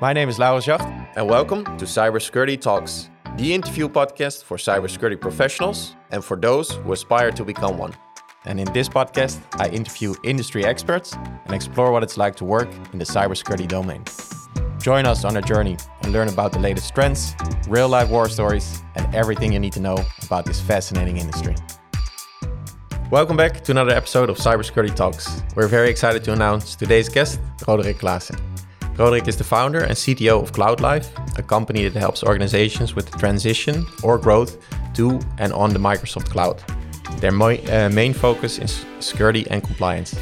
My name is Laurens Jacht, and welcome to Cybersecurity Talks, the interview podcast for cybersecurity professionals and for those who aspire to become one. And in this podcast, I interview industry experts and explore what it's like to work in the cybersecurity domain. Join us on a journey and learn about the latest trends, real life war stories, and everything you need to know about this fascinating industry. Welcome back to another episode of Cybersecurity Talks. We're very excited to announce today's guest, Roderick Claasen. Roderick is the founder and CTO of CloudLife, a company that helps organizations with the transition or growth to and on the Microsoft Cloud. Their mo- uh, main focus is security and compliance.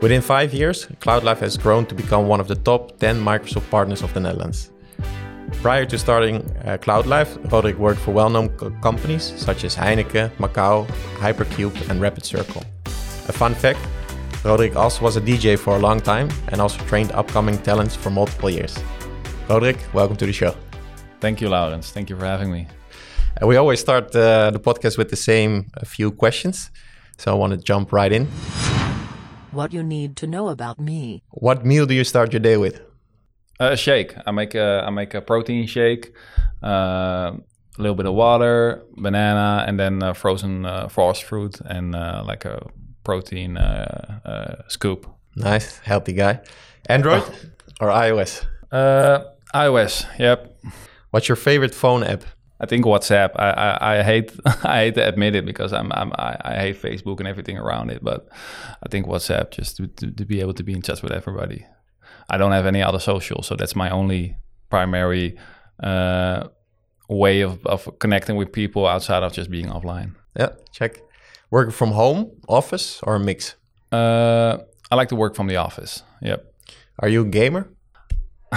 Within five years, CloudLife has grown to become one of the top 10 Microsoft partners of the Netherlands. Prior to starting uh, CloudLife, Roderick worked for well-known co- companies such as Heineken, Macaw, Hypercube, and Rapid Circle. A fun fact, Roderick also was a DJ for a long time and also trained upcoming talents for multiple years. Roderick, welcome to the show. Thank you, Laurens. Thank you for having me. Uh, we always start uh, the podcast with the same a few questions, so I want to jump right in. What you need to know about me. What meal do you start your day with? Uh, a shake. I make a I make a protein shake, uh, a little bit of water, banana, and then uh, frozen uh, frost fruit and uh, like a protein uh, uh, scoop. Nice, healthy guy. Android or iOS? Uh, iOS. Yep. What's your favorite phone app? I think WhatsApp. I, I, I hate I hate to admit it because I'm, I'm I, I hate Facebook and everything around it. But I think WhatsApp just to, to, to be able to be in touch with everybody. I don't have any other social, so that's my only primary uh, way of, of connecting with people outside of just being offline. Yeah, check. Working from home, office, or a mix? Uh, I like to work from the office. Yep. Are you a gamer?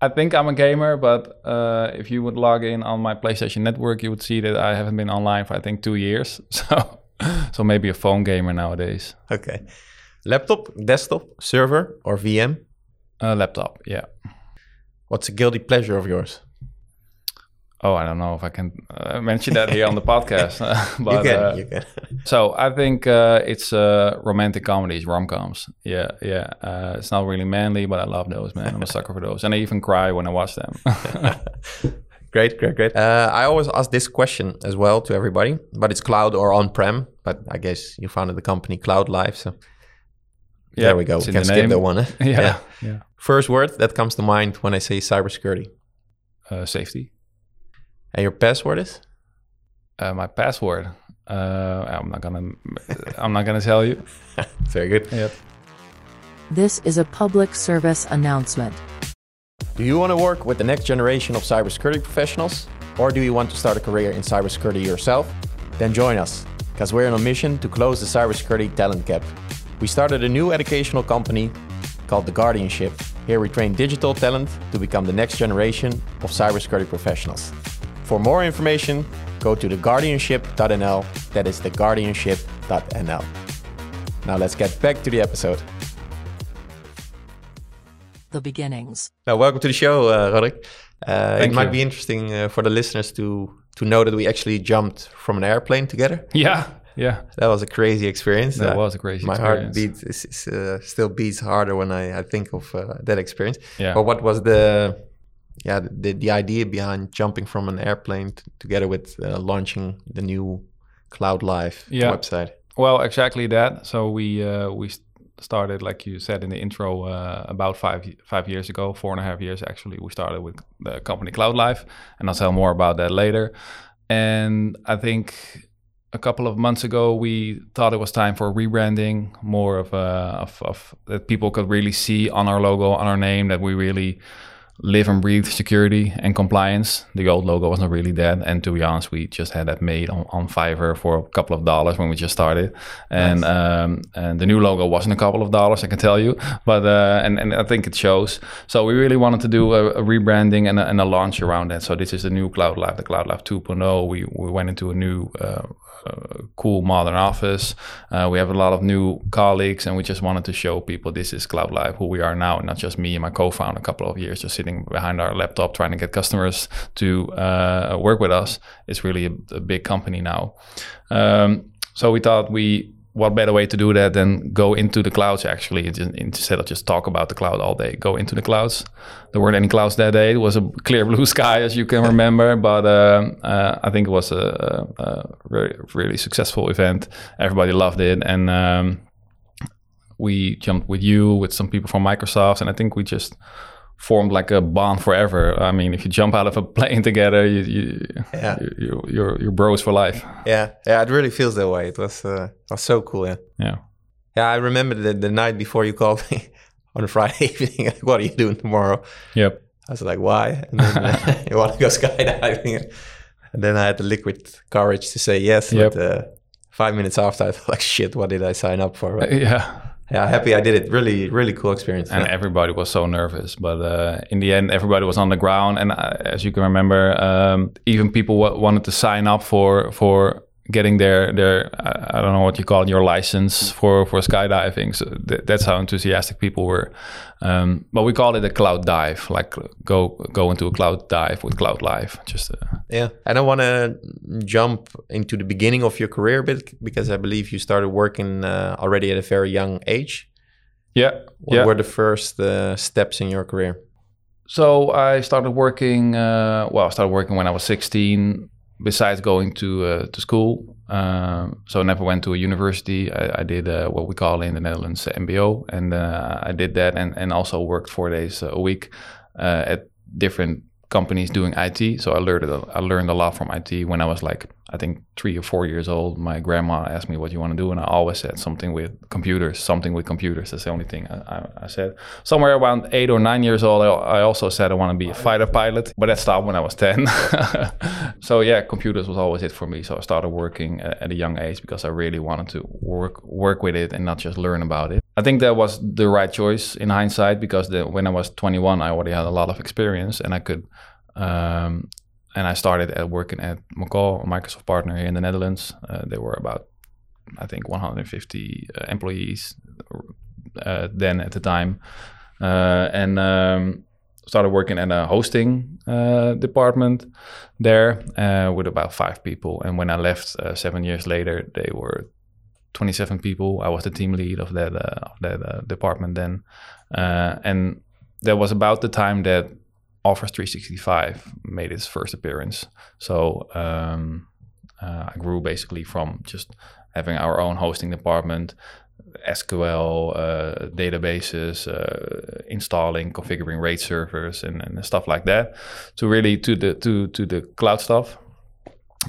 I think I'm a gamer, but uh, if you would log in on my PlayStation Network, you would see that I haven't been online for I think two years. So, so maybe a phone gamer nowadays. Okay. Laptop, desktop, server, or VM? Uh, laptop, yeah. What's a guilty pleasure of yours? Oh, I don't know if I can uh, mention that here on the podcast. but, you can, uh, you can. So I think uh, it's uh, romantic comedies, rom coms. Yeah, yeah. Uh, it's not really manly, but I love those, man. I'm a sucker for those, and I even cry when I watch them. great, great, great. Uh, I always ask this question as well to everybody, but it's cloud or on-prem. But I guess you founded the company Cloud Life, so yeah, there we go. it's We can the skip name. that one. eh? yeah, yeah. First word that comes to mind when I say cybersecurity, Uh, safety. And your password is. Uh, my password. Uh, I'm not gonna. I'm not gonna tell you. Very good. Yep. This is a public service announcement. Do you want to work with the next generation of cybersecurity professionals? Or do you want to start a career in cybersecurity yourself? Then join us, because we're on a mission to close the cybersecurity talent gap. We started a new educational company called The Guardianship. Here we train digital talent to become the next generation of cybersecurity professionals. For more information, go to theguardianship.nl. That is theguardianship.nl. Now let's get back to the episode. The beginnings. Now, welcome to the show, uh, Roderick. Uh, it Thank might be interesting uh, for the listeners to to know that we actually jumped from an airplane together. Yeah. Yeah. That was a crazy experience. That Uh, was a crazy My experience. heartbeat is, is, uh, still beats harder when I, I think of uh, that experience. Yeah. But what was the yeah the, the idea behind jumping from an airplane t- together with uh, launching the new Cloud Life Yeah. website? Well, exactly that. So we uh, we started, like you said in the intro, uh, about five five years ago, four and a half years actually. We started with the company Cloud Life, and I'll tell more about that later. And I think a couple of months ago, we thought it was time for rebranding, more of a of, of that people could really see on our logo, on our name, that we really live and breathe security and compliance. The old logo was not really that, and to be honest, we just had that made on, on Fiverr for a couple of dollars when we just started, and um, and the new logo wasn't a couple of dollars, I can tell you, but uh, and and I think it shows. So we really wanted to do a, a rebranding and a, and a launch around that. So this is the new Cloud Life, the Cloud Life 2.0. We we went into a new. Uh, cool modern office. Uh, we have a lot of new colleagues, and we just wanted to show people this is Cloud Life, who we are now, not just me and my co-founder. A couple of years just sitting behind our laptop trying to get customers to uh, work with us. It's really a, a big company now. Um, so we thought we what better way to do that than go into the clouds actually. Instead of just talk about the cloud all day go into the clouds. There weren't any clouds that day. It was a clear blue sky as you can remember but uh, uh, i think it was a, a, very really successful event. Everybody loved it and um, we jumped with you with some people from microsoft and i think we just formed like a bond forever. I mean, if you jump out of a plane together, you, you yeah, you, you, you're you're bros for life. Yeah, yeah, it really feels that way. It was uh, was so cool. Yeah, yeah, yeah. I remember the the night before you called me on a Friday evening. Like, what are you doing tomorrow? Yep. I was like, why? And then uh, you want to go skydiving? And then I had the liquid courage to say yes. Yep. But uh, five minutes after, I thought like, shit, what did I sign up for? Right? yeah yeah, happy I did it. Really, really cool experience. And yeah. everybody was so nervous, but uh, in the end, everybody was on the ground. And uh, as you can remember, um, even people w- wanted to sign up for for getting their their I don't know what you call it, your license for for skydiving. So th- that's how enthusiastic people were. Um, but we called it a cloud dive, like go go into a cloud dive with Cloud Life. Just uh, yeah. And I want to jump into the beginning of your career a bit because I believe you started working uh, already at a very young age. Yeah. What yeah. were the first uh, steps in your career? So I started working. Uh, well, I started working when I was 16 besides going to uh, to school, um, so I never went to a university. I, I did uh, what we call in the Netherlands MBO, and uh, I did that, and and also worked four days a week uh, at different companies doing IT. So I learned I learned a lot from IT when I was like I think three or four years old. My grandma asked me what you want to do, and I always said something with computers. Something with computers. That's the only thing I, I, I said. Somewhere around eight or nine years old, I, I also said I want to be a fighter pilot, but that stopped when I was ten. so yeah, computers was always it for me. So I started working at, at a young age because I really wanted to work work with it and not just learn about it. I think that was the right choice in hindsight because the, when I was 21, I already had a lot of experience and I could um, and I started at working at Macaw, a Microsoft partner here in the Netherlands. Uh, there were about, I think, 150 uh, employees uh, then at the time, uh, and um, started working in a hosting uh, department there uh, with about five people. And when I left seven years later, they were 27 people. I was the team lead of that of that department then, and that was about the time that Office 365 made its first appearance. So um, uh, I grew basically from just having our own hosting department, SQL uh, databases, uh, installing, configuring RAID servers, and, and, stuff like that, to really to the to to the cloud stuff.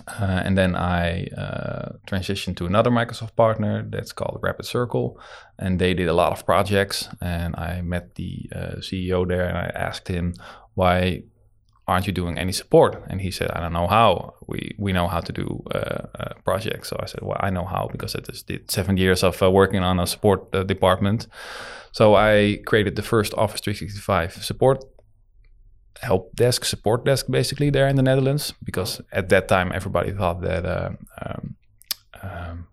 Uh, and then I uh, transitioned to another Microsoft partner that's called Rapid Circle, and they did a lot of projects. And I met the uh, CEO there, and I asked him why aren't you doing any support? And he said, I don't know how. We we know how to do uh, uh, projects. So I said, well, I know how because I just did seven years of uh, working on a support uh, department. So I created the first Office 365 support help desk, support desk, basically there in the Netherlands. Because at that time, everybody thought that uh, um, um,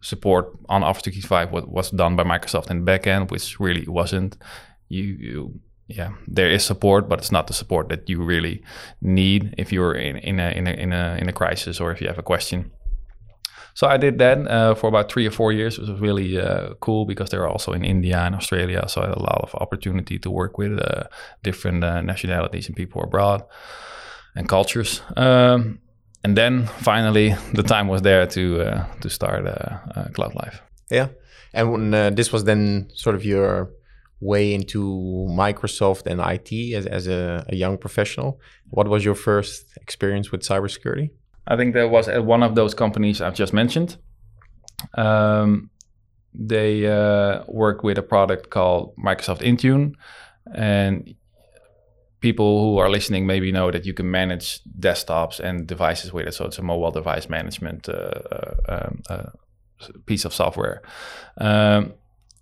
support on Office 365 was, was done by Microsoft in the backend, which really wasn't. You, you yeah, there is support, but it's not the support that you really need if you're in, in a in a in a in a crisis or if you have a question. So I did that uh, for about three or four years. It was really uh, cool because they were also in India and Australia, so I had a lot of opportunity to work with uh, different uh, nationalities and people abroad and cultures. Um, and then finally, the time was there to uh, to start uh, Cloud Life. Yeah, and this was then sort of your way into Microsoft and IT as, as a, a, young professional. What was your first experience with cybersecurity? I think that was at one of those companies I've just mentioned. Um, they uh, work with a product called Microsoft Intune. And people who are listening maybe know that you can manage desktops and devices with it. So it's a mobile device management uh, uh, um, uh piece of software. Um,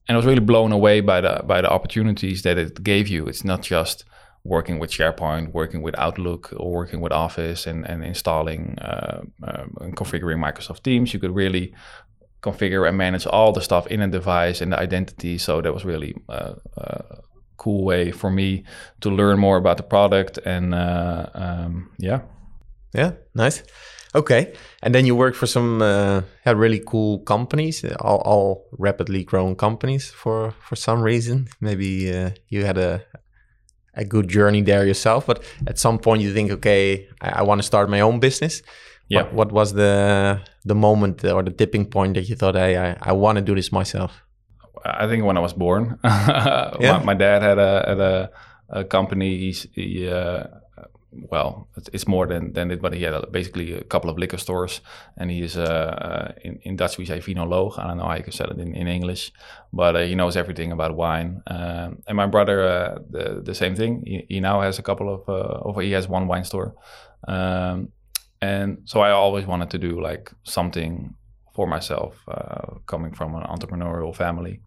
and I was really blown away by the by the opportunities that it gave you. It's not just working with SharePoint, working with Outlook, or working with Office, and and installing uh, uh, and configuring Microsoft Teams. You could really configure and manage all the stuff in a device and the identity. So that was really uh, a cool way for me to learn more about the product. And uh, um, yeah, yeah, nice. Okay, and then you worked for some uh, yeah, really cool companies, all, all rapidly growing companies for for some reason. Maybe uh, you had a a good journey there yourself, but at some point you think, okay, I, I want to start my own business. Yeah. What, what was the the moment or the tipping point that you thought, hey, I, I want to do this myself? I think when I was born, my, my, dad had a had a, a company. He's, he uh, well, it's more than, than it, but he had basically a couple of liquor stores, and he is uh, uh, in, in Dutch we say vinoloog. I don't know how you can say it in, in English, but uh, he knows everything about wine. Um, and my brother, uh, the the same thing. He, he, now has a couple of, uh, he has one wine store, um, and so I always wanted to do like something for myself, uh, coming from an entrepreneurial family.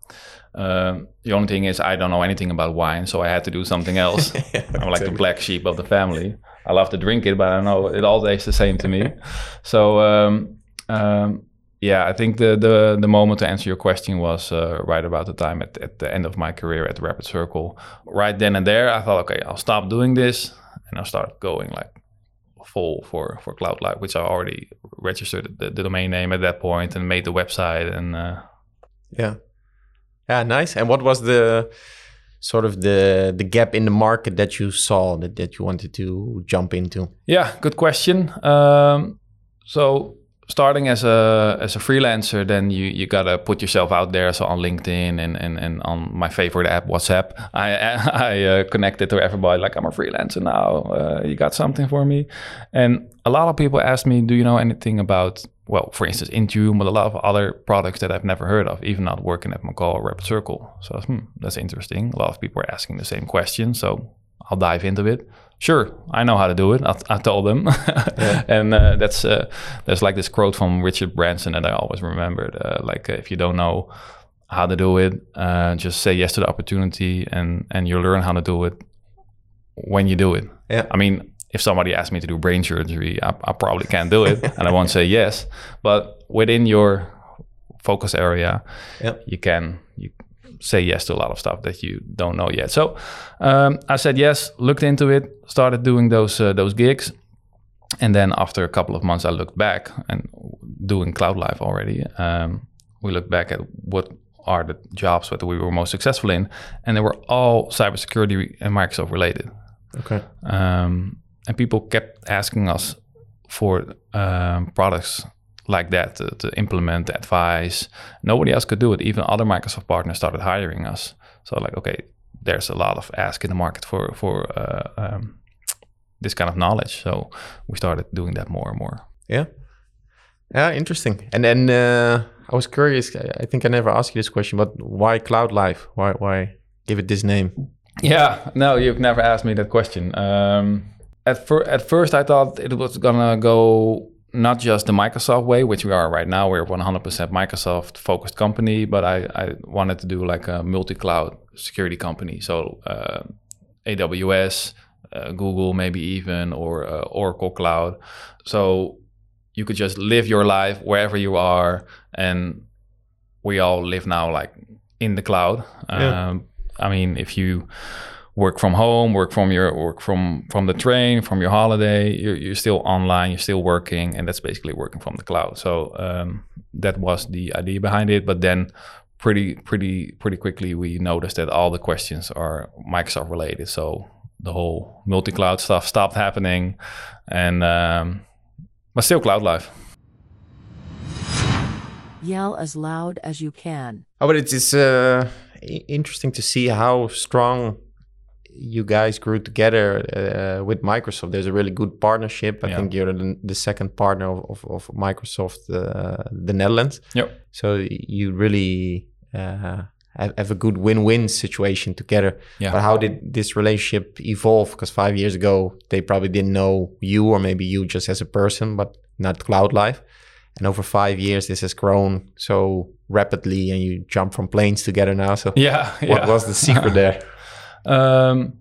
Um, the only thing is, I don't know anything about wine, so I had to do something else. yeah, I'm like the black sheep of the family. I love to drink it, but I know it all tastes the same to me. so, um, um, yeah, I think the, the the moment to answer your question was uh, right about the time at, at the end of my career at Rapid Circle. Right then and there, I thought, okay, I'll stop doing this, and I'll start going like full for for Cloud Life, which I already registered the, the, domain name at that point and made the website and uh, yeah, yeah, nice. And what was the sort of the the gap in the market that you saw that that you wanted to jump into? Yeah, good question. Um, so starting as a as a freelancer, then you you gotta put yourself out there. So on LinkedIn and and, and on my favorite app, WhatsApp, I I uh, connected to everybody like I'm a freelancer now. Uh, you got something for me? And a lot of people ask me, do you know anything about well, for instance, Intune, but a lot of other products that I've never heard of, even not working at Macaw or Rapid Circle. So hmm, that's interesting. A lot of people are asking the same question, so I'll dive into it sure, I know how to do it. I, I told them, yeah. and uh, that's uh, there's like this quote from Richard Branson that I always remembered. Uh, like uh, if you don't know how to do it, uh, just say yes to the opportunity, and and you learn how to do it when you do it. Yeah. I mean, if somebody asked me to do brain surgery, I, I probably can't do it, and I won't say yes. But within your focus area, yep. you can you say yes to a lot of stuff that you don't know yet. So um, I said yes, looked into it, started doing those uh, those gigs, and then after a couple of months, I looked back and doing Cloud Life already. Um, we looked back at what are the jobs that we were most successful in, and they were all cybersecurity and Microsoft related. Okay. Um, and people kept asking us for um, products like that to, to implement advice. Nobody else could do it. Even other Microsoft partners started hiring us. So like, okay, there's a lot of ask in the market for for uh, um, this kind of knowledge. So we started doing that more and more. Yeah, yeah, interesting. And then uh, I was curious. I think I never asked you this question, but why Cloud Life? Why why give it this name? Yeah, no, you've never asked me that question. Um, at, fir- at first, I thought it was gonna go not just the Microsoft way, which we are right now. We're 100% Microsoft focused company, but I, I wanted to do like a multi cloud security company. So uh, AWS, uh, Google, maybe even, or uh, Oracle Cloud. So you could just live your life wherever you are. And we all live now like in the cloud. Yeah. Um, I mean, if you work from home, work from your work from from the train, from your holiday. You're, you're still online, you're still working, and that's basically working from the cloud. So um, that was the idea behind it. But then, pretty pretty pretty quickly, we noticed that all the questions are Microsoft related. So the whole multi-cloud stuff stopped happening, and um, but still cloud life. Yell as loud as you can. Oh, but it's uh, interesting to see how strong you guys grew together uh, with Microsoft. There's a really good partnership. I yeah. think you're the, the, second partner of, of, of Microsoft, uh, the Netherlands. Yep. So you really uh, have, have, a good win-win situation together. Yeah. But how did this relationship evolve? Because five years ago, they probably didn't know you, or maybe you just as a person, but not Cloud Life. And over five years, this has grown so rapidly, and you jump from planes together now. So yeah, what yeah. was the secret there? Um,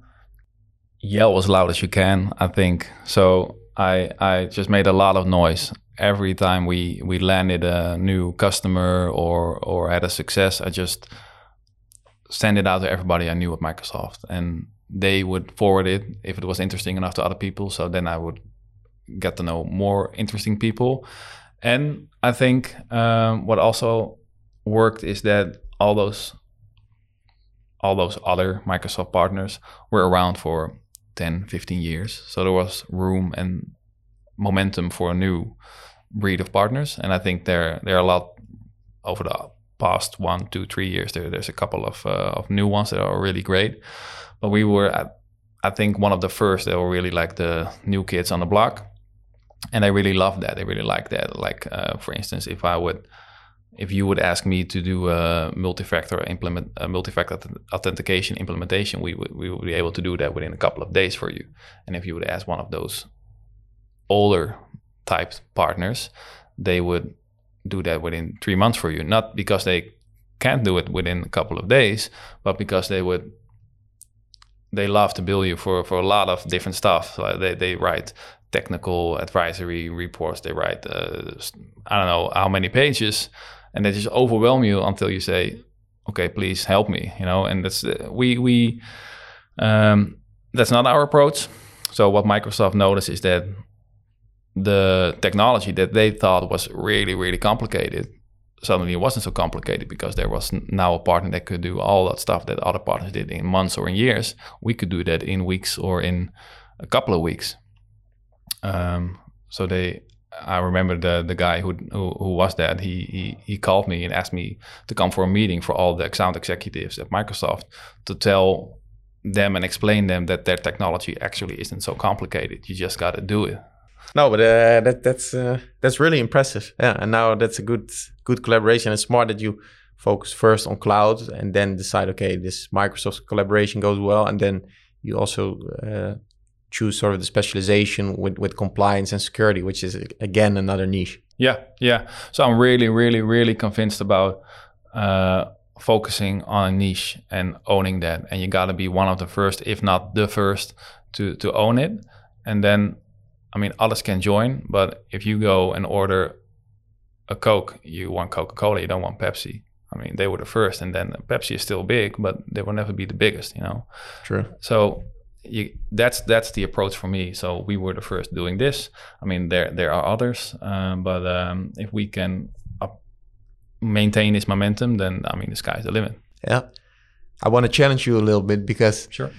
yell as loud as you can, I think. So I I just made a lot of noise every time we we landed a new customer or or had a success. I just send it out to everybody I knew at Microsoft, and they would forward it if it was interesting enough to other people. So then I would get to know more interesting people. And I think um, what also worked is that all those all those other Microsoft partners were around for 10, 15 years. So there was room and momentum for a new breed of partners. And I think there there are a lot over the past one, two, three years. There, there's a couple of uh, of new ones that are really great. But we were, at, I think, one of the first that were really like the new kids on the block, and they really loved that. They really liked that. Like, uh, for instance, if I would if you would ask me to do a multi-factor implement a multi-factor authentication implementation, we would we would be able to do that within a couple of days for you. And if you would ask one of those older type partners, they would do that within three months for you. Not because they can't do it within a couple of days, but because they would they love to bill you for for a lot of different stuff. So they they write technical advisory reports. They write uh, I don't know how many pages and they just overwhelm you until you say, "Okay, please help me," you know. And that's uh, we we um, that's not our approach. So what Microsoft noticed is that the technology that they thought was really really complicated suddenly it wasn't so complicated because there was now a partner that could do all that stuff that other partners did in months or in years. We could do that in weeks or in a couple of weeks. Um, so they I remember the the guy who who, who was that he, he he called me and asked me to come for a meeting for all the account executives at Microsoft to tell them and explain them that their technology actually isn't so complicated. You just got to do it. No, but uh, that that's uh, that's really impressive. Yeah, and now that's a good good collaboration. It's smart that you focus first on cloud and then decide, okay, this Microsoft collaboration goes well, and then you also uh, choose sort of the specialization with, with compliance and security, which is again another niche. Yeah, yeah. So I'm really, really, really convinced about uh, focusing on a niche and owning that. And you got to be one of the first, if not the first, to to own it. And then, I mean, others can join. But if you go and order a Coke, you want Coca Cola, you don't want Pepsi. I mean, they were the first, and then Pepsi is still big, but they will never be the biggest, you know. True. So you, that's that's the approach for me. So we were the first doing this. I mean, there there are others, um, but um, if we can up, maintain this momentum, then I mean, the sky's the limit. Yeah, I want to challenge you a little bit because sure.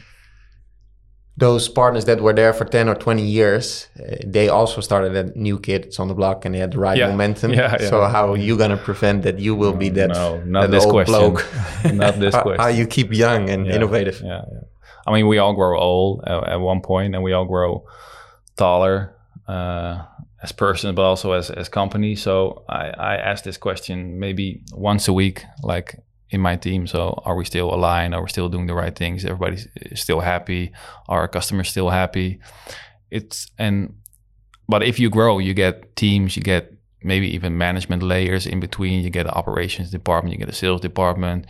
Those partners that were there for 10 or 20 years, uh, they also started at new kids on the block and they had the right yeah. momentum. Yeah, yeah. So how are you going to prevent that you will be that, no, not that this old question. bloke? not this question. how you keep young and yeah. innovative. Yeah, yeah. I mean, we all grow old at, at one point, and we all grow taller uh, as persons, but also as as companies. So I, I ask this question maybe once a week, like in my team. So are we still aligned? Are we still doing the right things? Everybody's still happy? Are our customers still happy? It's and but if you grow, you get teams, you get maybe even management layers in between. You get an operations department, you get a sales department,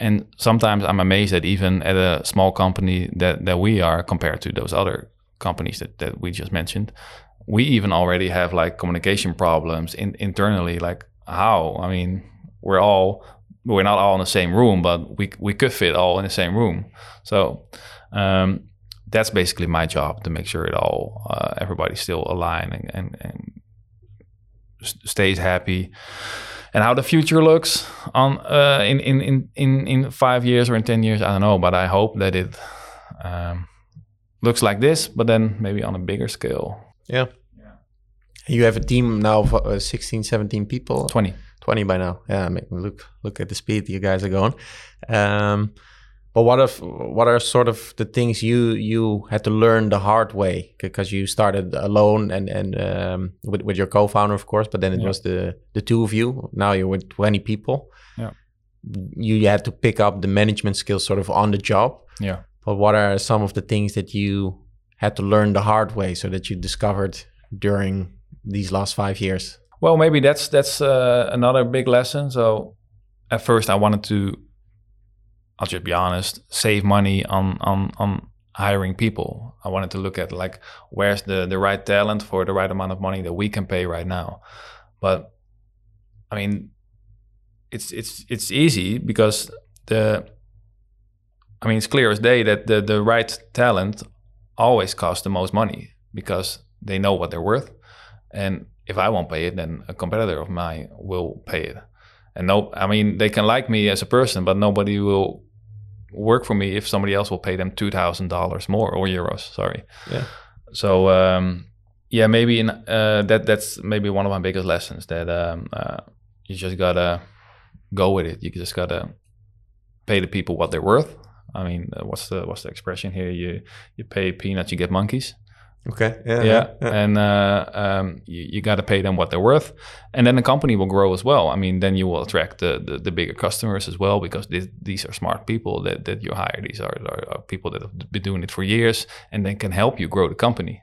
and sometimes I'm amazed that even at a small company that that we are compared to those other companies that that we just mentioned, we even already have like communication problems in, internally. Like how? I mean, we're all we're not all in the same room, but we we could fit all in the same room. So um, that's basically my job to make sure it all uh, everybody's still aligned and, and, and stays happy and how the future looks on uh, in, in in in in five years or in ten years, I don't know. But I hope that it um, looks like this, but then maybe on a bigger scale. Yeah. yeah. You have a team now of uh, 16, 17 people. 20. 20 by now. Yeah, make me look look at the speed you guys are going. Um, but what if what are sort of the things you you had to learn the hard way because you started alone and and um, with with your co-founder of course, but then it yeah. was the the two of you. Now you're with twenty people. Yeah, you had to pick up the management skills sort of on the job. Yeah, but what are some of the things that you had to learn the hard way so that you discovered during these last five years? Well, maybe that's that's uh, another big lesson. So at first I wanted to I'll just be honest, save money on on on hiring people. I wanted to look at like where's the the right talent for the right amount of money that we can pay right now. But I mean, it's it's it's easy because the I mean it's clear as day that the the right talent always costs the most money because they know what they're worth, and if I won't pay it, then a competitor of mine will pay it. And no, I mean they can like me as a person, but nobody will work for me if somebody else will pay them two thousand dollars more or euros. Sorry. Yeah. So um, yeah, maybe in uh, that that's maybe one of my biggest lessons that um, uh, you just gotta go with it. You just gotta pay the people what they're worth. I mean, uh, what's the what's the expression here? You you pay peanuts, you get monkeys. Okay. Yeah. Yeah, and uh, um, you, you got to pay them what they're worth, and then the company will grow as well. I mean, then you will attract the the, the bigger customers as well because this, these are smart people that, that you hire. These are, are, are people that have been doing it for years, and then can help you grow the company.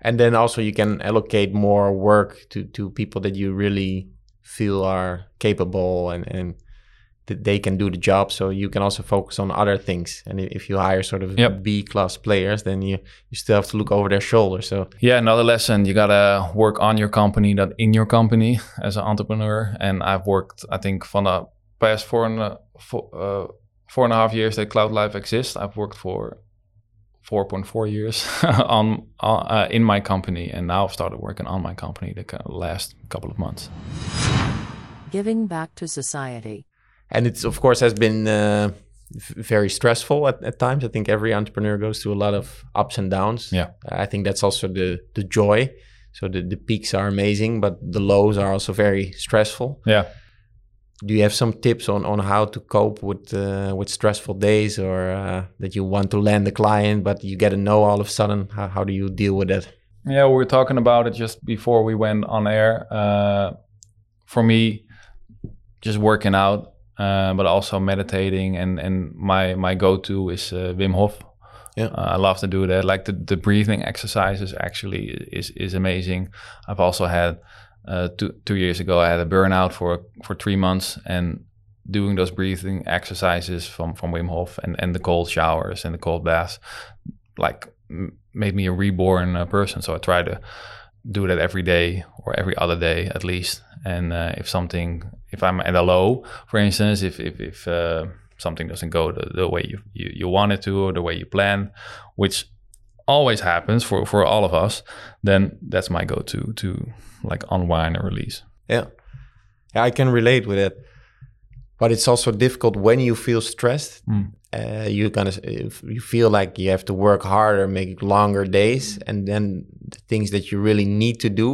And then also you can allocate more work to to people that you really feel are capable and and that they can do the job so you can also focus on other things and if you hire sort of Yep. b class players then you you still have to look over their shoulder so Yeah, another lesson you gotta work on your company, not in your company as an entrepreneur. And I've worked, I think, for the past four and a, four, uh, four and a half years that Cloud Life exists. I've worked for 4.4 years on, on uh, in my company, and now I've started working on my company the last couple of months. Giving back to society. And it's of course has been uh, very stressful at, at times i think every entrepreneur goes through a lot of ups and downs Yeah. i think that's also the the joy so the, the peaks are amazing but the lows are also very stressful Yeah. do you have some tips on on how to cope with uh, with stressful days or uh, that you want to land a client but you get a no all of a sudden how, how do you deal with that Yeah, we were talking about it just before we went on air. Uh, for me, just working out, uh, but also meditating, and and my my go to is uh, Wim Hof. Yeah. Uh, I love to do that. Like the, the breathing exercises actually is is amazing. I've also had uh, two two years ago I had a burnout for for three months and doing those breathing exercises from from Wim Hof and and the cold showers and the cold baths like m- made me a reborn uh, person. So I try to do that every day or every other day at least. And uh, if something, if I'm at a low, for instance, if if, if uh, something doesn't go the, the way you, you you want it to or the way you plan, which always happens for for all of us, then that's my go-to to like unwind and release. yeah yeah i can relate with it but it's also difficult when you feel stressed Mm. uh, you kind of you feel like you have to work harder make longer days and then the things that you really need to do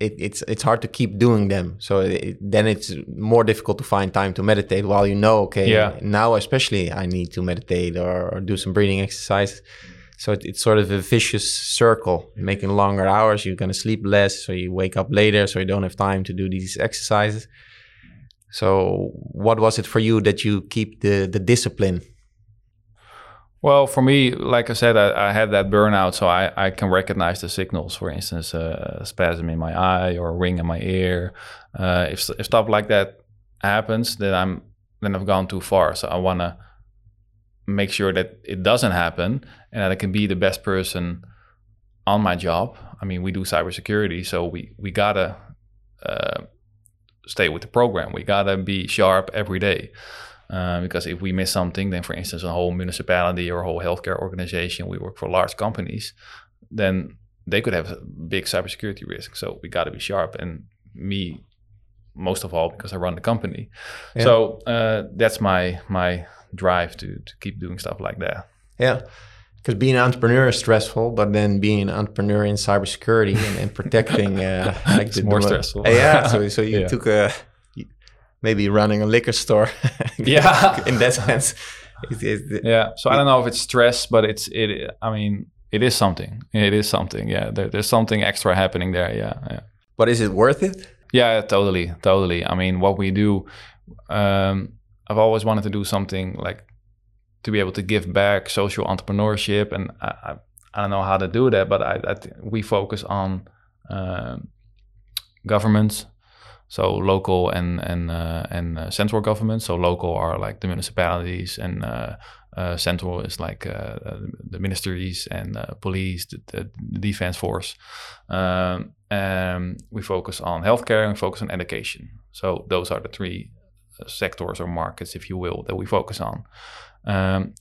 it, it's it's hard to keep doing them. So it, then it's more difficult to find time to meditate while you know okay Yeah. now especially i need to meditate or, or do some breathing exercise so it, it's sort of a vicious circle making longer hours. You're going to sleep less so you wake up later so you don't have time to do these exercises. So what was it for you that you keep the the discipline Well, for me, like I said, I, I had that burnout, so I, I can recognize the signals. For instance, uh, a spasm in my eye or a ring in my ear. Uh, if if stuff like that happens, then I'm then I've gone too far. So I want to make sure that it doesn't happen and that I can be the best person on my job. I mean, we do cybersecurity, so we we gotta uh, stay with the program. We gotta be sharp every day. Uh, because if we miss something, then for instance, a whole municipality or a whole healthcare organization, we work for large companies, then they could have a big cybersecurity risk. So we got to be sharp. And me, most of all, because I run the company. Yeah. So uh, that's my my drive to to keep doing stuff like that. Yeah. Because being an entrepreneur is stressful, but then being an entrepreneur in cybersecurity and, and protecting uh, like It's more mo- stressful. Uh, yeah. So so you Yeah. took a maybe running a liquor store. Yeah. In that sense. It, it, Yeah. So I don't know if it's stress, but it's it. I mean, it is something. It is something. Yeah. There, there's something extra happening there. Yeah. Yeah. But is it worth it? Yeah, totally, totally. I mean, what we do, um, I've always wanted to do something like to be able to give back social entrepreneurship, and I, I, I don't know how to do that, but I, I th- we focus on um governments, so local and and uh, and uh, central governments. So local are like the municipalities, and uh, uh, central is like uh, uh, the ministries and police, the, the, defense force. Um, and we focus on healthcare and we focus on education. So those are the three sectors or markets, if you will, that we focus on. Um,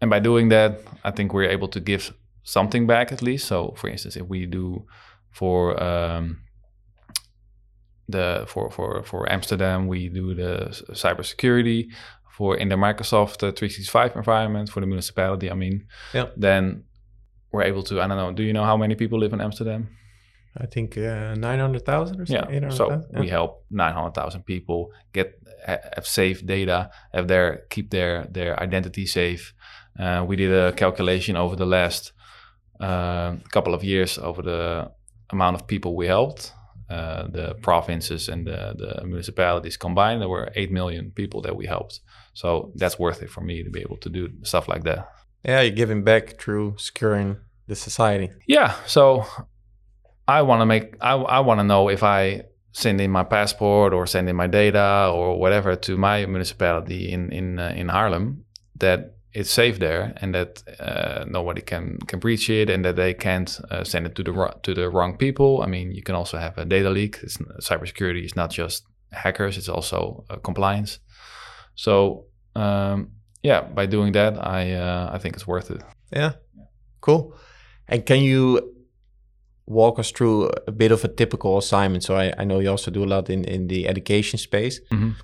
and by doing that, I think we're able to give something back at least. So, for instance, if we do for um, the for for for Amsterdam, we do the cybersecurity for in the Microsoft uh, 365 environment for the municipality. I mean, Yeah. then we're able to. I don't know. Do you know how many people live in Amsterdam? I think uh, 900,000 or something. Yeah. So we help 900,000 people get have safe data, have their keep their their identity safe. Uh, we did a calculation over the last uh, couple of years over the amount of people we helped. Uh, the provinces and the, the municipalities combined, there were 8 million people that we helped. So that's worth it for me to be able to do stuff like that. Yeah, you're giving back through securing the society. Yeah. So I want to make I I want to know if I send in my passport or send in my data or whatever to my municipality in in uh, in Haarlem that it's safe there and that uh, nobody can can breach it and that they can't uh, send it to the to the wrong people. I mean, you can also have a data leak. It's, cybersecurity is not just hackers; it's also uh, compliance. So um, yeah, by doing that, I uh, I think it's worth it. Yeah. Cool. And can you walk us through a bit of a typical assignment? So I, I know you also do a lot in, in the education space, Mhm.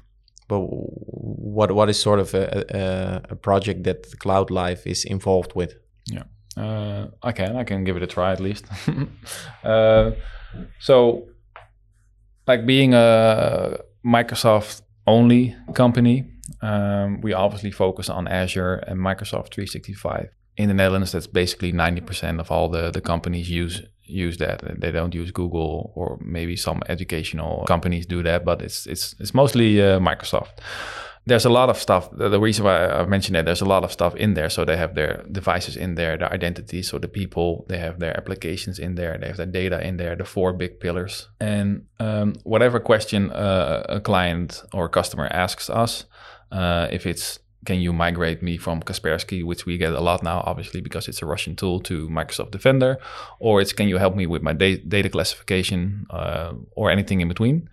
But what what is sort of a, a, a project that Cloud Life is involved with? Yeah, uh, I can. I can give it a try at least. uh, so, like being a Microsoft only company, um, we obviously focus on Azure and Microsoft 365. In the Netherlands, that's basically 90% of all the, the companies use use that. They don't use Google or maybe some educational companies do that, but it's it's it's mostly uh, Microsoft there's a lot of stuff. The, reason why I mentioned it, there's a lot of stuff in there. So they have their devices in there, their identity. So the people, they have their applications in there, they have their data in there, the four big pillars. And um, whatever question uh, a client or customer asks us, uh, if it's can you migrate me from Kaspersky, which we get a lot now, obviously because it's a Russian tool, to Microsoft Defender, or it's can you help me with my da- data classification uh, or anything in between.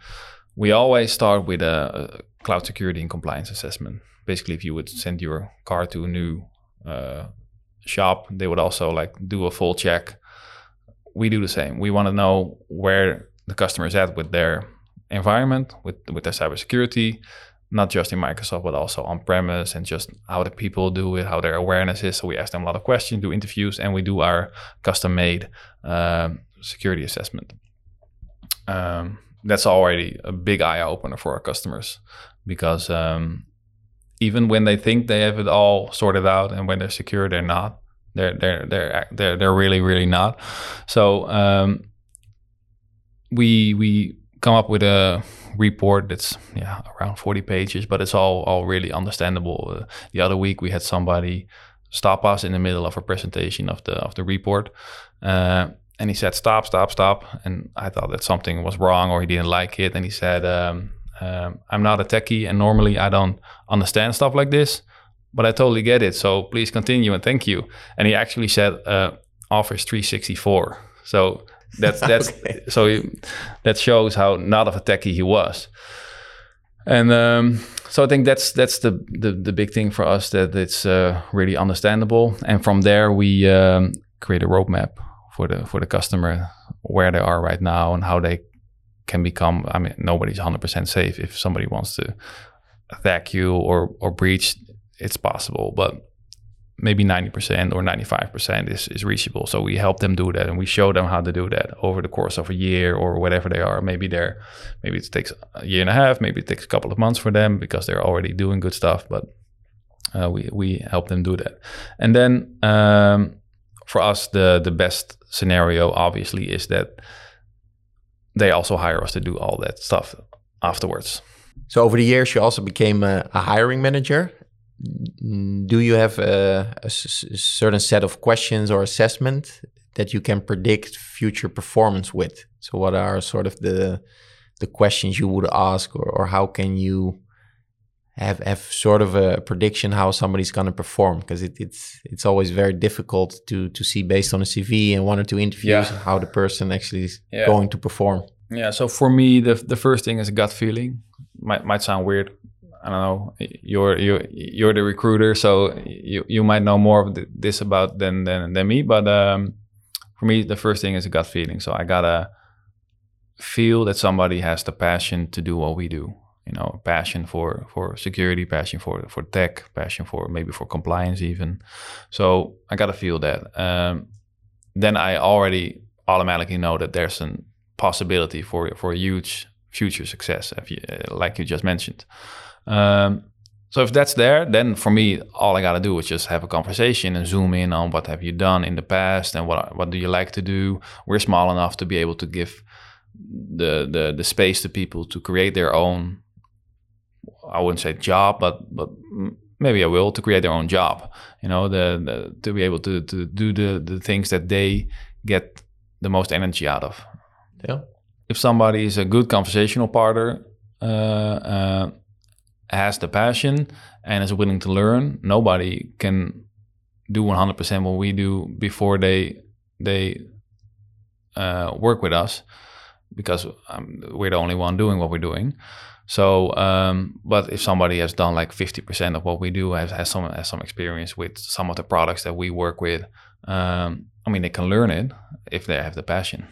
We always start with a, a cloud security and compliance assessment. Basically, if you would send your car to a new uh, shop, they would also like do a full check. We do the same. We want to know where the customer is at with their environment, with with their cybersecurity, not just in Microsoft, but also on premise and just how the people do it, how their awareness is. So we ask them a lot of questions, do interviews, and we do our custom made um, security assessment. Um, that's already a big eye opener for our customers because um, even when they think they have it all sorted out and when they're secure, they're not. They're they're they're they're, they're really really not. So um, we we come up with a report that's yeah around 40 pages but it's all all really understandable. Uh, the other week we had somebody stop us in the middle of a presentation of the of the report uh, and he said stop stop stop. And i thought that something was wrong or he didn't like it. And he said um, um, i'm not a techie and normally i don't understand stuff like this but i totally get it. So please continue and thank you. And he actually said uh, office 364 so that's that's Okay. so that shows how not of a techie he was and um, so I think that's that's the, the the big thing for us that it's uh, really understandable. And from there, we um, create a roadmap for the for the customer where they are right now and how they can become. I mean, nobody's 100% safe. If somebody wants to attack you or or breach, it's possible, but maybe 90% or 95% is, is reachable. So we help them do that and we show them how to do that over the course of a year or whatever they are. Maybe they're maybe it takes a year and a half, maybe it takes a couple of months for them because they're already doing good stuff, but uh, we we help them do that. And then um, for us the the best scenario obviously is that they also hire us to do all that stuff afterwards. So over the years, you also became a, a hiring manager. Do you have a, a s- s- certain set of questions or assessment that you can predict future performance with? So what are sort of the the questions you would ask, or, or how can you have have sort of a prediction how somebody's going to perform? Because it, it's it's always very difficult to to see based on a CV and one or two interviews Yeah. how the person actually is Yeah. going to perform. Yeah. So for me, the the first thing is a gut feeling. Might might sound weird. I don't know. You're you you're the recruiter, so you you might know more of th- this about than than than me. But um, for me, the first thing is a gut feeling. So I gotta feel that somebody has the passion to do what we do. You know, passion for for security, passion for for tech, passion for maybe for compliance even. So I gotta feel that. Um, then I already automatically know that there's a possibility for for huge future success, if you, like you just mentioned. Um, so if that's there, then for me, all I gotta do is just have a conversation and zoom in on what have you done in the past and what what do you like to do. We're small enough to be able to give the the the space to people to create their own. I wouldn't say job, but but maybe I will to create their own job. You know, the, the to be able to to do the the things that they get the most energy out of. Yeah. If somebody is a good conversational partner, uh, uh, has the passion and is willing to learn, nobody can do 100% what we do before they they uh, work with us because um, we're the only one doing what we're doing. So, um, but if somebody has done like 50% of what we do, has, has some has some experience with some of the products that we work with, um, I mean, they can learn it if they have the passion.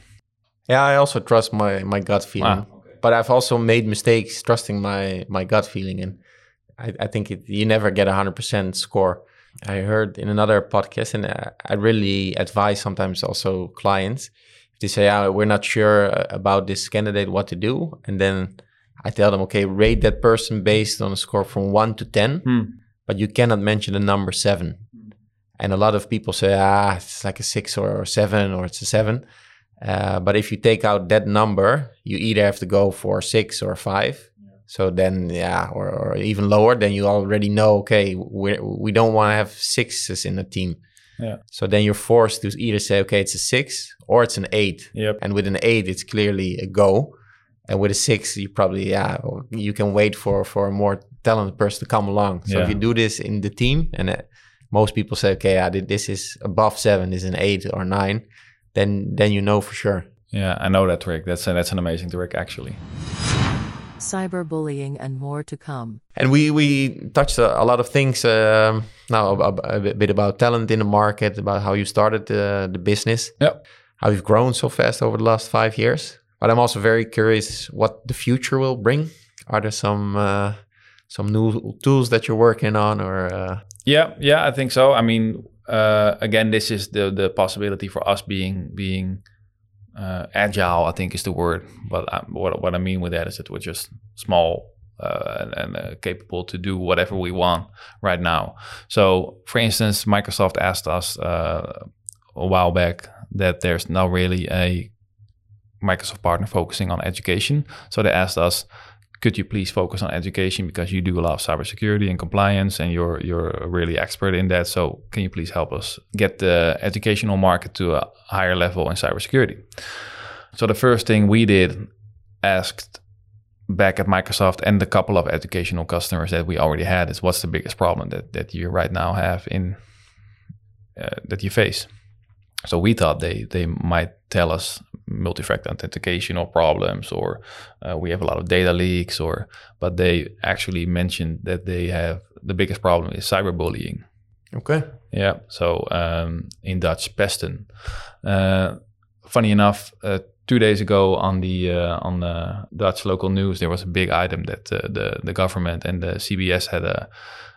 Yeah, I also trust my my gut feeling, okay. But I've also made mistakes trusting my my gut feeling, and I, I think it, you never get a hundred percent score. I heard in another podcast, and I, I really advise sometimes also clients if they say, "Ah, we're not sure uh, about this candidate, what to do," and then I tell them, "Okay, rate that person based on a score from one to ten, Hmm. but you cannot mention the number seven." And a lot of people say, "Ah, it's like a six or, or seven, or it's a seven. Uh, but if you take out that number, you either have to go for six or five. So then, yeah, or, or even lower, then you already know, okay, we we don't want to have sixes in the team. Yeah. So then you're forced to either say, okay, it's a six or it's an eight. Yep. And with an eight, it's clearly a go. And with a six, you probably, yeah, you can wait for for a more talented person to come along. So if you do this in the team, and uh, most people say, okay, yeah, thi- this is above seven, this is an eight or nine, then then you know for sure. Yeah, I know that trick. That's a, that's an amazing trick actually. Cyberbullying and more to come. And we we touched a, a lot of things um, now a, a- a bit- bit about talent in the market, about how you started the, the business, Yep. how you've grown so fast over the last five years. But I'm also very curious what the future will bring. Are there some uh, some new tools that you're working on, or uh, Yeah, yeah, I think so. I mean, uh, again, this is the the possibility for us being being uh, agile. I think is the word. But I, what what I mean with that is that we're just small uh, and, and uh, capable to do whatever we want right now. So, for instance, Microsoft asked us uh, a while back that there's not really a Microsoft partner focusing on education. So they asked us, could you please focus on education because you do a lot of cybersecurity and compliance and you're you're really expert in that. So can you please help us get the educational market to a higher level in cybersecurity? So the first thing we did asked back at Microsoft and the couple of educational customers that we already had is what's the biggest problem that that you right now have in uh, that you face. So we thought they they might tell us multi-factor authentication or problems, or uh, we have a lot of data leaks, or but they actually mentioned that they have the biggest problem is cyberbullying. okay? Yeah. So um, in Dutch, pesten. Uh, funny enough, uh, two days ago on the uh, on the Dutch local news, there was a big item that uh, the the government and the CBS had a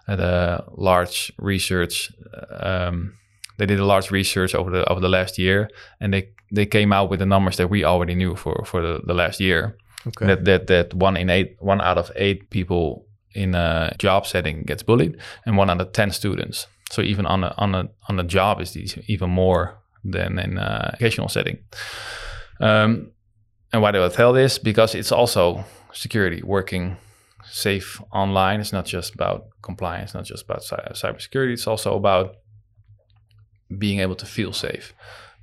had a large research. Um, they did a large research over the over the last year, and they they came out with the numbers that we already knew for for the, the last year. Okay. That that that one in eight, one out of eight people in a job setting gets bullied, and one out of ten students. So even on a on a on a job is even more than in a educational setting. Um, and why do I tell this? Because it's also security, working safe online. It's not just about compliance, not just about cy- cybersecurity. It's also about being able to feel safe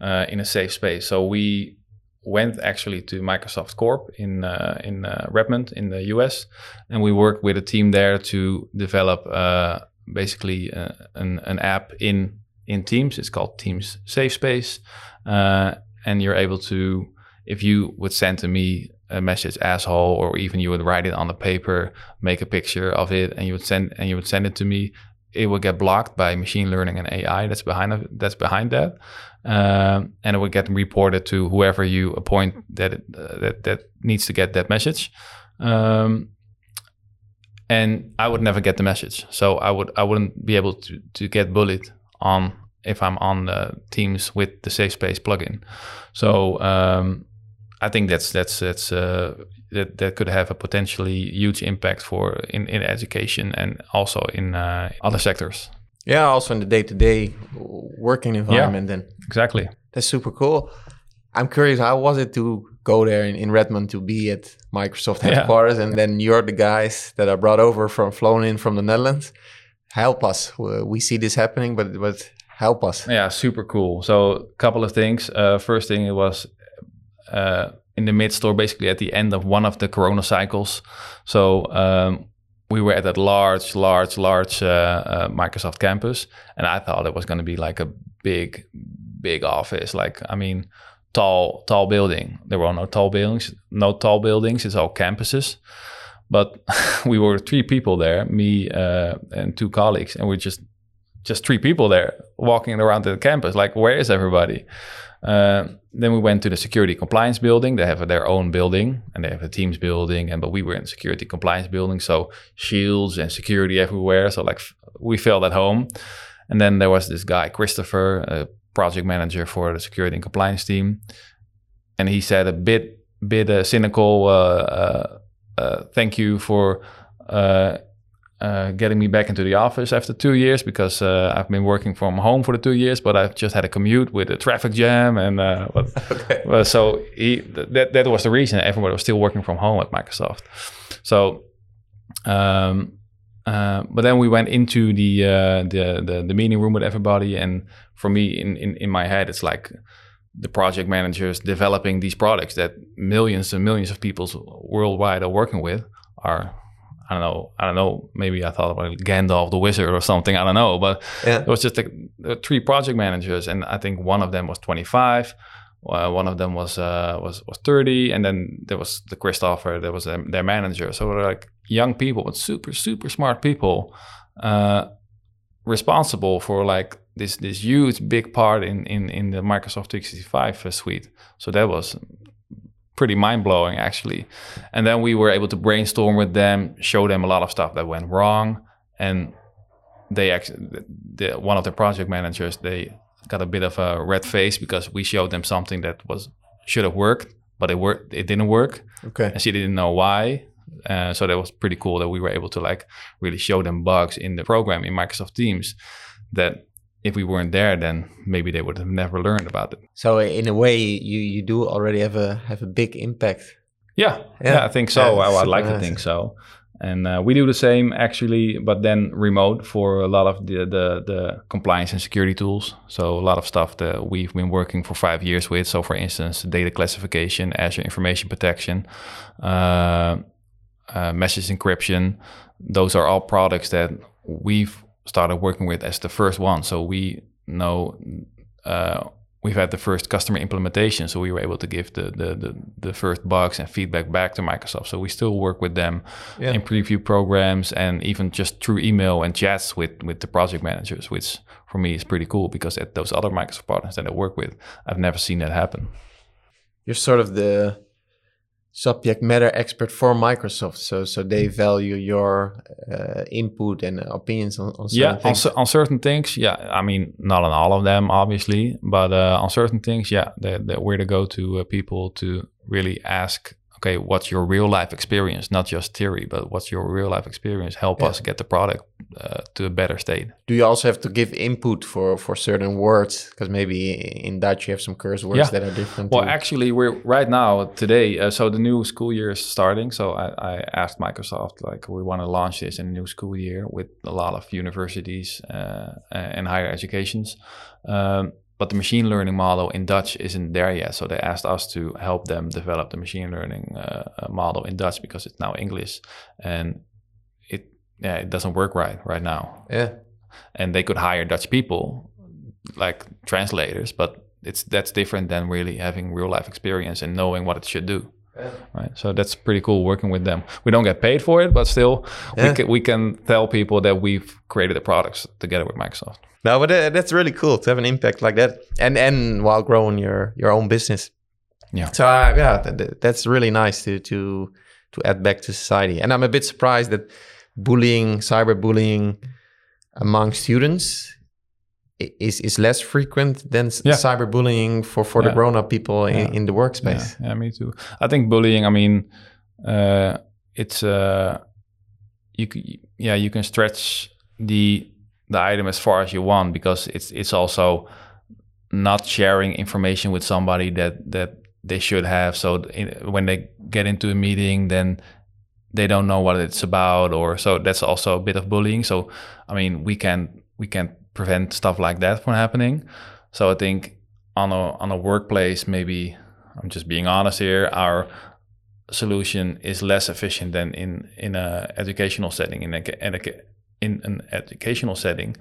uh, in a safe space. So we went actually to Microsoft Corp in uh, in uh, Redmond in the US, and we worked with a team there to develop uh, basically uh, an an app in in Teams. It's called Teams Safe Space, uh, and you're able to if you would send to me a message asshole or even you would write it on the paper make a picture of it and you would send and you would send it to me it will get blocked by machine learning and ai that's behind that's behind that. Um, and it will get reported to whoever you appoint that uh, that that needs to get that message. Um, and i would never get the message. So i would i wouldn't be able to to get bullied on if i'm on the teams with the safe space plugin. So um, I think that's that's that's uh, that that could have a potentially huge impact for in, in education and also in uh, other sectors. Yeah, also in the day-to-day working environment. Then Exactly. that's super cool. I'm curious, how was it to go there in, in Redmond to be at Microsoft Yeah. headquarters, and then you're the guys that are brought over from flown in from the Netherlands. Help us. We we see this happening, but but help us. Yeah, super cool. So a couple of things. Uh, first thing, it was uh, in the midst or basically at the end of one of the Corona cycles. So um, we were at that large, large, large uh, uh, Microsoft campus, and I thought it was going to be like a big, big office. Like I mean, tall, tall building. There were no tall buildings. No tall buildings. It's all campuses. But we were three people there, me uh, and two colleagues, and we just just three people there walking around the campus. Like, where is everybody? Uh, then we went to the security compliance building. They have their own building and they have a Teams building. And but we were in security compliance building, so shields and security everywhere. So like we felt at home. And then there was this guy Christopher, a project manager for the security and compliance team, and he said a bit bit uh, cynical. Uh, uh, uh, thank you for uh, getting me back into the office after two years because uh, I've been working from home for the two years, but I've just had a commute with a traffic jam and uh, but, well, so he, th- that that was the reason everybody was still working from home at Microsoft. So, um, uh, but then we went into the, uh, the the the meeting room with everybody, and for me, in, in in my head, it's like the project managers developing these products that millions and millions of people worldwide are working with are I don't know I don't know maybe I thought about Gandalf the wizard or something I don't know but Yeah. it was just like three project managers and I think one of them was 25 uh, one of them was uh, was was 30 and then there was the Christopher there was their, their manager so they're like young people but super super smart people uh, responsible for like this this huge big part in in in the Microsoft 365 suite. So that was pretty mind blowing actually. And then we were able to brainstorm with them, show them a lot of stuff that went wrong, and they actually the, one of the project managers they got a bit of a red face because we showed them something that was should have worked, but it worked it didn't work, Okay. and she didn't know why. Uh, so that was pretty cool that we were able to like really show them bugs in the program in Microsoft Teams that if we weren't there, then maybe they would have never learned about it. So in a way, you you do already have a have a big impact. Yeah, yeah, Yeah. I think so. Yeah, I, I'd super like to think so. And uh, we do the same actually, but then remote for a lot of the, the the compliance and security tools. So a lot of stuff that we've been working for five years with. So for instance, data classification, Azure information protection, uh, uh, message encryption. Those are all products that we've started working with as the first one. So we know uh, we've had the first customer implementation, so we were able to give the, the the the first bugs and feedback back to Microsoft. So we still work with them Yeah. in preview programs and even just through email and chats with with the project managers, which for me is pretty cool because at those other Microsoft partners that I work with, I've never seen that happen. You're sort of the subject matter expert for Microsoft, so so they value your uh, input and opinions on, on certain yeah, things. on certain things, yeah. I mean, not on all of them, obviously, but uh, on certain things, yeah, that that we're to go to uh, people to really ask, okay, what's your real life experience, not just theory, but what's your real life experience? Help Yeah. us get the product uh, to a better state. Do you also have to give input for for certain words? Because maybe in Dutch you have some curse words Yeah. that are different. Well, actually, we're right now today. Uh, so the new school year is starting. So I, I asked Microsoft, like, we want to launch this in the new school year with a lot of universities uh, and higher educations. Um, but the machine learning model in Dutch isn't there yet. So they asked us to help them develop the machine learning uh, uh, model in Dutch because it's now English, and it yeah it doesn't work right right now yeah, and they could hire Dutch people like translators, but it's that's different than really having real life experience and knowing what it should do. Right? So that's pretty cool working with them. We don't get paid for it, but still, Yeah. we can we can tell people that we've created the products together with Microsoft. No, but uh, that's really cool to have an impact like that, and and while growing your your own business. Yeah. So uh, yeah, th- th- that's really nice to to to add back to society. And I'm a bit surprised that bullying, cyberbullying among students is is less frequent than Yeah. cyberbullying for for the grown up people in, Yeah. in the workspace. Yeah, yeah, me too. I think bullying. I mean, uh, it's uh, you. c- Yeah, you can stretch the the item as far as you want because it's it's also not sharing information with somebody that that they should have. So in, when they get into a meeting, then they don't know what it's about, or so that's also a bit of bullying. So I mean, we can we can prevent stuff like that from happening. So I think on a on a workplace, maybe I'm just being honest here. Our solution is less efficient than in in a educational setting. In a in an educational setting,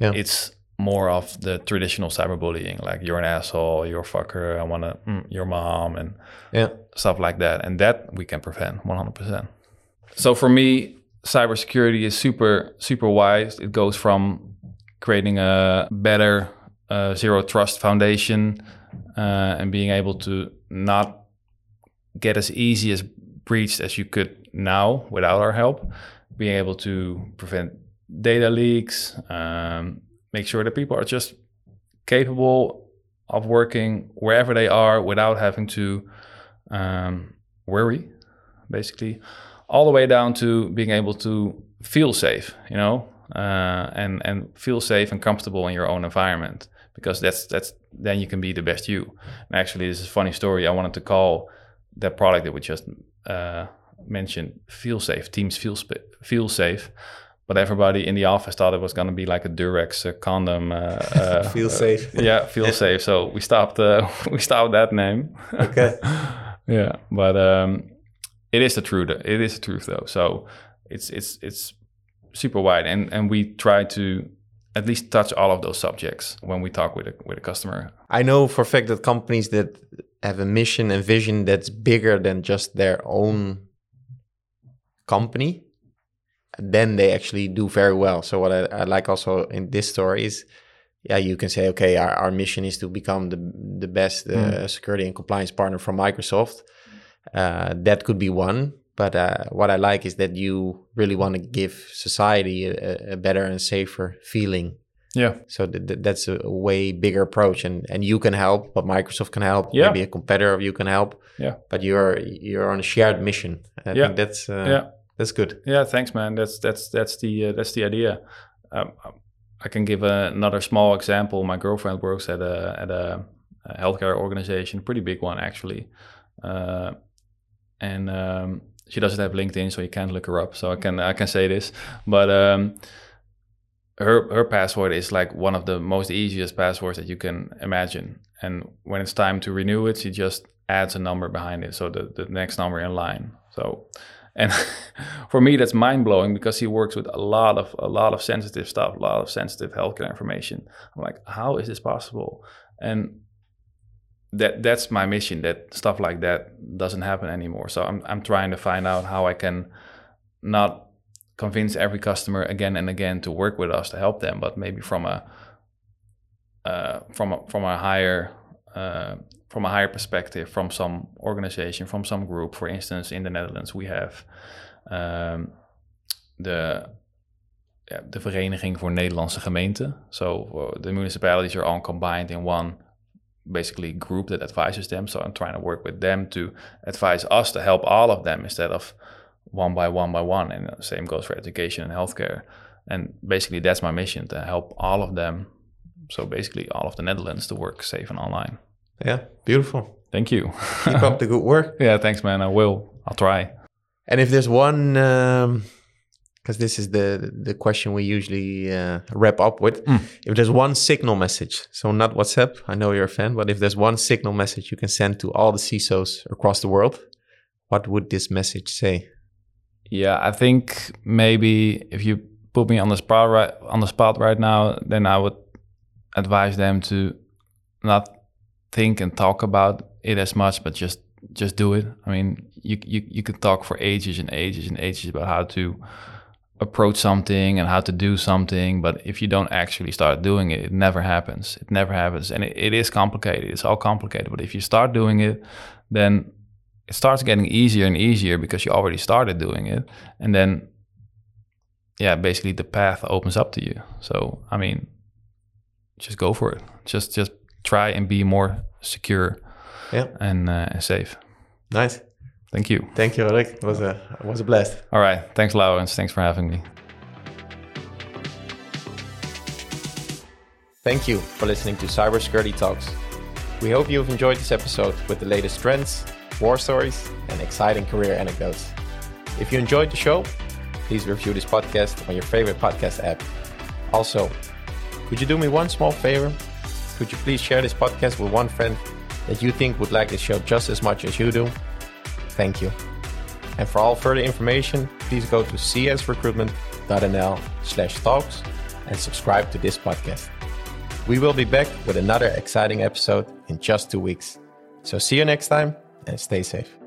Yeah. it's more of the traditional cyberbullying, like you're an asshole, you're a fucker, I want to mm, your mom, and Yeah. stuff like that. And that we can prevent 100%. So for me, cybersecurity is super, super wise. It goes from creating a better uh, zero trust foundation uh, and being able to not get as easy as breached as you could now without our help, being able to prevent data leaks, um, make sure that people are just capable of working wherever they are without having to um, worry, basically, all the way down to being able to feel safe, you know, and and feel safe and comfortable in your own environment because that's that's then you can be the best you. And actually, this is a funny story. I wanted to call that product that we just uh, mentioned "Feel Safe." Teams feel sp- feel safe. But everybody in the office thought it was going to be like a Durex uh, condom. Uh, uh, Feel safe. yeah, feel safe. So we stopped. Uh, we stopped that name. Okay. yeah, but um, it is the truth. It is the truth, though. So it's it's it's super wide, and and we try to at least touch all of those subjects when we talk with a with a customer. I know for a fact that companies that have a mission and vision that's bigger than just their own company, then they actually do very well. So what I, I like also in this story is, yeah, you can say, okay, our, our mission is to become the the best uh, security and compliance partner from Microsoft. Uh, that could be one. But uh, what I like is that you really want to give society a, a better and safer feeling Yeah, so th- th- that's a way bigger approach, and and you can help, but Microsoft can help. Yeah. Maybe a competitor of you can help. Yeah. But you're you're on a shared mission. I Yeah. think that's uh, yeah. that's good. Yeah, thanks, man. That's that's that's the uh, that's the idea. Um, I can give another small example. My girlfriend works at a at a, a healthcare organization, pretty big one actually, uh, and um, she doesn't have LinkedIn, so you can't look her up. So I can I can say this, but um, her her password is like one of the most easiest passwords that you can imagine. And when it's time to renew it, she just adds a number behind it, so the the next number in line. So and for me that's mind blowing because he works with a lot of a lot of sensitive stuff, a lot of sensitive healthcare information. I'm like, how is this possible? And that that's my mission. That stuff like that doesn't happen anymore. So I'm I'm trying to find out how I can not convince every customer again and again to work with us to help them, but maybe from a uh, from a from a higher uh, from a higher perspective, from some organization, from some group. For instance, in the Netherlands, we have um, the ja, de Vereniging voor Nederlandse Gemeenten. So uh, the municipalities are all combined in one basically group that advises them. So I'm trying to work with them to advise us to help all of them instead of one by one by one. And the same goes for education and healthcare. And basically, that's my mission to help all of them. So basically, all of the Netherlands to work safe and online. Yeah, beautiful. Thank you. Keep up the good work. yeah, thanks, man. I will. I'll try. And if there's one, um, because this is the the question we usually uh, wrap up with, Mm. if there's one signal message, so not WhatsApp, I know you're a fan, but if there's one signal message you can send to all the CISOs across the world, what would this message say? Yeah, I think maybe if you put me on the spot right on the spot right now, then I would advise them to not think and talk about it as much, but just just do it. I mean, you you you could talk for ages and ages and ages about how to approach something and how to do something, but if you don't actually start doing it, it never happens. It never happens, and it, it is complicated. It's all complicated. But if you start doing it, then it starts getting easier and easier because you already started doing it, and then yeah, basically the path opens up to you. So I mean, just go for it. Just just try and be more secure Yeah. and uh, safe. Nice. Thank you. Thank you, Rick. It was a it was a blast. All right. Thanks, Laurens. Thanks for having me. Thank you for listening to Cybersecurity Talks. We hope you've enjoyed this episode with the latest trends, war stories, and exciting career anecdotes. If you enjoyed the show, please review this podcast on your favorite podcast app. Also, could you do me one small favor? Could you please share this podcast with one friend that you think would like this show just as much as you do? Thank you. And for all further information, please go to csrecruitment.nl slash talks and subscribe to this podcast. We will be back with another exciting episode in just two weeks. So see you next time and stay safe.